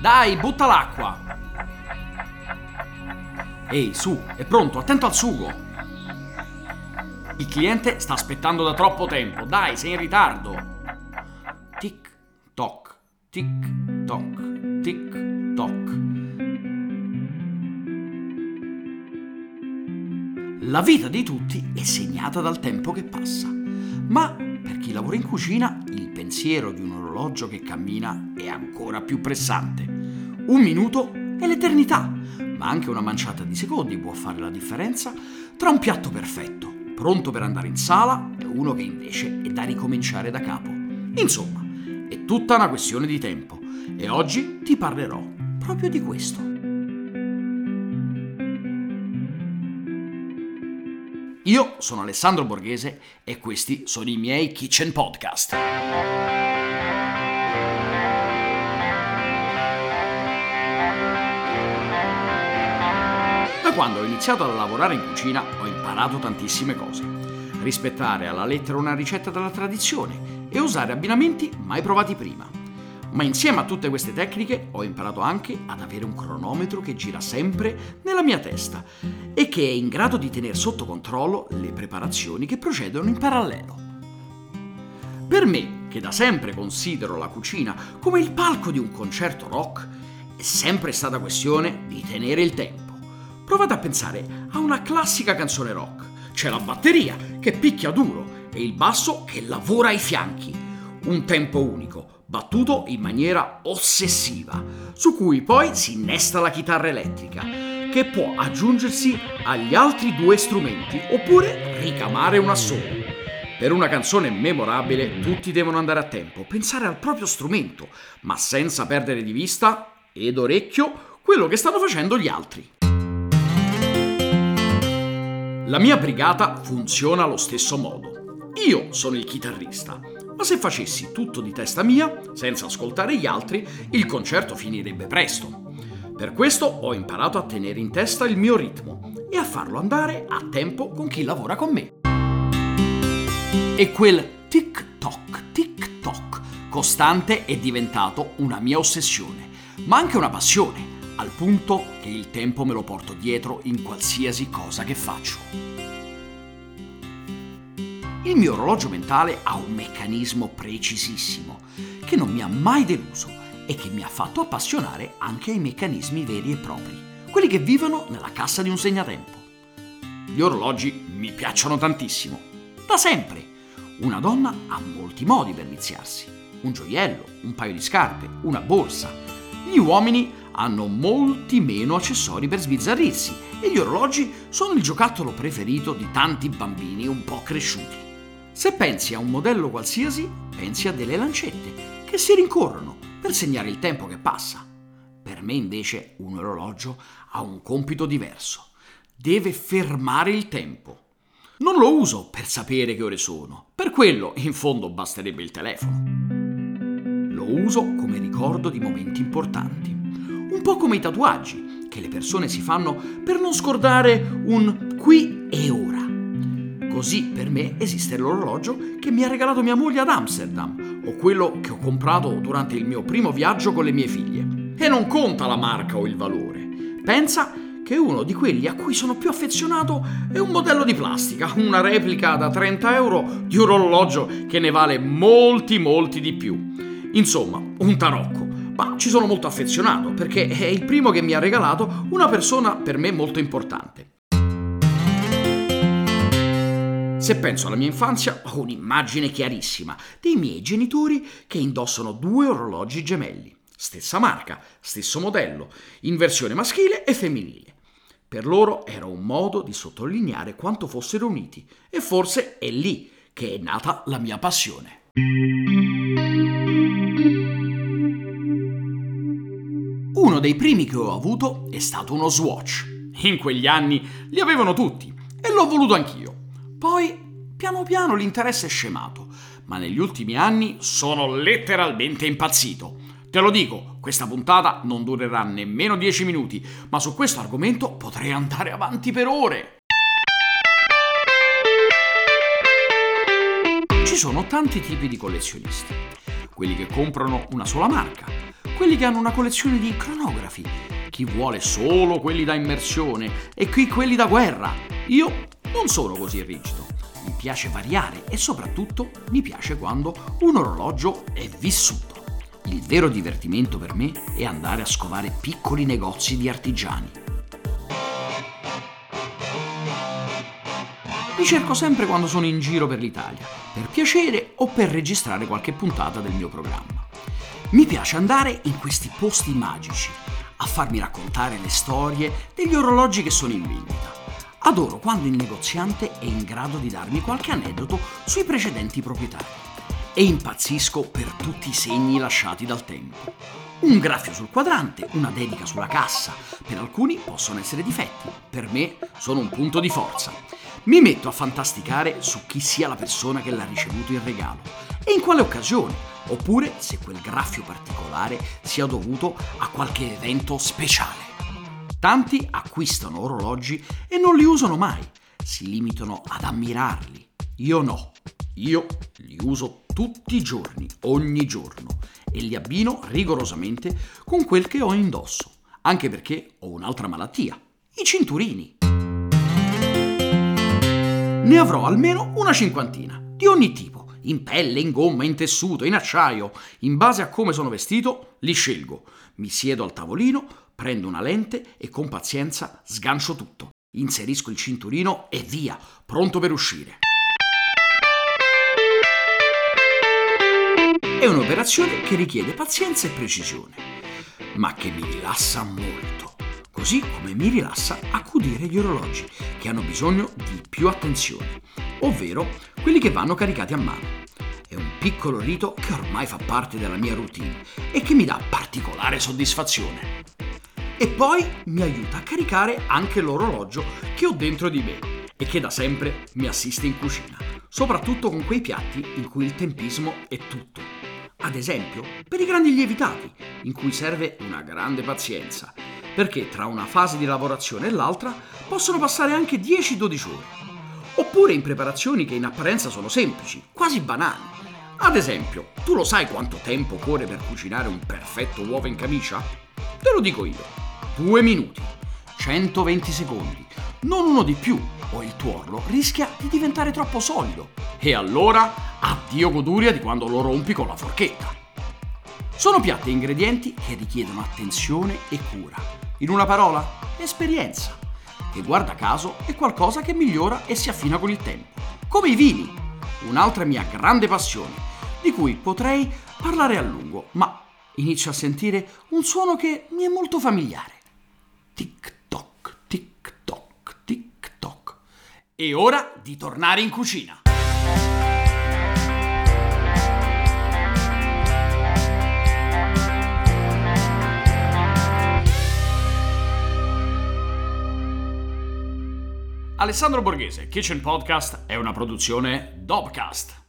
Dai, butta l'acqua! Ehi, su, è pronto, attento al sugo! Il cliente sta aspettando da troppo tempo, dai, sei in ritardo! Tic toc, tic toc, tic toc. La vita di tutti è segnata dal tempo che passa, ma per chi lavora in cucina il pensiero di un orologio che cammina è ancora più pressante. Un minuto è l'eternità, ma anche una manciata di secondi può fare la differenza tra un piatto perfetto, pronto per andare in sala, e uno che invece è da ricominciare da capo. Insomma, è tutta una questione di tempo e oggi ti parlerò proprio di questo. Io sono Alessandro Borghese e questi sono i miei Kitchen Podcast. Da quando ho iniziato a lavorare in cucina ho imparato tantissime cose. Rispettare alla lettera una ricetta della tradizione e usare abbinamenti mai provati prima. Ma insieme a tutte queste tecniche ho imparato anche ad avere un cronometro che gira sempre nella mia testa e che è in grado di tenere sotto controllo le preparazioni che procedono in parallelo. Per me, che da sempre considero la cucina come il palco di un concerto rock, è sempre stata questione di tenere il tempo. Provate a pensare a una classica canzone rock. C'è la batteria che picchia duro e il basso che lavora ai fianchi. Un tempo unico, battuto in maniera ossessiva, su cui poi si innesta la chitarra elettrica, che può aggiungersi agli altri due strumenti oppure ricamare un assolo. Per una canzone memorabile tutti devono andare a tempo, pensare al proprio strumento, ma senza perdere di vista ed orecchio quello che stanno facendo gli altri. La mia brigata funziona allo stesso modo. Io sono il chitarrista, ma se facessi tutto di testa mia, senza ascoltare gli altri, il concerto finirebbe presto. Per questo ho imparato a tenere in testa il mio ritmo e a farlo andare a tempo con chi lavora con me. E quel tic-toc, tic-toc costante è diventato una mia ossessione, ma anche una passione al punto che il tempo me lo porto dietro in qualsiasi cosa che faccio. Il mio orologio mentale ha un meccanismo precisissimo che non mi ha mai deluso e che mi ha fatto appassionare anche ai meccanismi veri e propri, quelli che vivono nella cassa di un segnatempo. Gli orologi mi piacciono tantissimo, da sempre. Una donna ha molti modi per viziarsi. Un gioiello, un paio di scarpe, una borsa. Gli uomini hanno molti meno accessori per sbizzarrirsi e gli orologi sono il giocattolo preferito di tanti bambini un po' cresciuti. Se pensi a un modello qualsiasi, pensi a delle lancette che si rincorrono per segnare il tempo che passa. Per me invece un orologio ha un compito diverso. Deve fermare il tempo. Non lo uso per sapere che ore sono, per quello in fondo basterebbe il telefono. Lo uso come ricordo di momenti importanti un po' come i tatuaggi che le persone si fanno per non scordare un qui e ora. Così per me esiste l'orologio che mi ha regalato mia moglie ad Amsterdam o quello che ho comprato durante il mio primo viaggio con le mie figlie. E non conta la marca o il valore. Pensa che uno di quelli a cui sono più affezionato è un modello di plastica, una replica da 30 euro di un orologio che ne vale molti molti di più. Insomma, un tarocco ma ci sono molto affezionato perché è il primo che mi ha regalato una persona per me molto importante. Se penso alla mia infanzia, ho un'immagine chiarissima dei miei genitori che indossano due orologi gemelli, stessa marca, stesso modello, in versione maschile e femminile. Per loro era un modo di sottolineare quanto fossero uniti e forse è lì che è nata la mia passione. Uno dei primi che ho avuto è stato uno Swatch. In quegli anni li avevano tutti e l'ho voluto anch'io. Piano piano, l'interesse è scemato, ma negli ultimi anni sono letteralmente impazzito. Te lo dico, questa puntata non durerà nemmeno 10 minuti, ma su questo argomento potrei andare avanti per ore. sono tanti tipi di collezionisti. Quelli che comprano una sola marca, quelli che hanno una collezione di cronografi, chi vuole solo quelli da immersione e qui quelli da guerra. Io non sono così rigido. Piace variare e soprattutto mi piace quando un orologio è vissuto. Il vero divertimento per me è andare a scovare piccoli negozi di artigiani. Li cerco sempre quando sono in giro per l'Italia, per piacere o per registrare qualche puntata del mio programma. Mi piace andare in questi posti magici, a farmi raccontare le storie degli orologi che sono in vendita. Adoro quando il negoziante è in grado di darmi qualche aneddoto sui precedenti proprietari e impazzisco per tutti i segni lasciati dal tempo. Un graffio sul quadrante, una dedica sulla cassa. Per alcuni possono essere difetti, per me sono un punto di forza. Mi metto a fantasticare su chi sia la persona che l'ha ricevuto in regalo e in quale occasione, oppure se quel graffio particolare sia dovuto a qualche evento speciale. Tanti acquistano orologi e non li usano mai, si limitano ad ammirarli. Io no, io li uso tutti i giorni, ogni giorno, e li abbino rigorosamente con quel che ho indosso, anche perché ho un'altra malattia, i cinturini. Ne avrò almeno una cinquantina, di ogni tipo, in pelle, in gomma, in tessuto, in acciaio, in base a come sono vestito, li scelgo. Mi siedo al tavolino, prendo una lente e con pazienza sgancio tutto. Inserisco il cinturino e via, pronto per uscire. È un'operazione che richiede pazienza e precisione, ma che mi rilassa molto, così come mi rilassa accudire gli orologi che hanno bisogno di più attenzione, ovvero quelli che vanno caricati a mano. È un piccolo rito che ormai fa parte della mia routine e che mi dà particolare soddisfazione. E poi mi aiuta a caricare anche l'orologio che ho dentro di me e che da sempre mi assiste in cucina, soprattutto con quei piatti in cui il tempismo è tutto ad esempio, per i grandi lievitati, in cui serve una grande pazienza, perché tra una fase di lavorazione e l'altra possono passare anche 10-12 ore. Oppure in preparazioni che in apparenza sono semplici, quasi banali. Ad esempio, tu lo sai quanto tempo occorre per cucinare un perfetto uovo in camicia? Te lo dico io. Due minuti, 120 secondi, non uno di più, o il tuorlo rischia di diventare troppo solido. E allora addio goduria di quando lo rompi con la forchetta. Sono piatti e ingredienti che richiedono attenzione e cura. In una parola, esperienza, che guarda caso è qualcosa che migliora e si affina con il tempo. Come i vini, un'altra mia grande passione, di cui potrei parlare a lungo, ma inizio a sentire un suono che mi è molto familiare. Tic toc, tic toc, tic toc. È ora di tornare in cucina. Alessandro Borghese, Kitchen Podcast è una produzione Dobcast.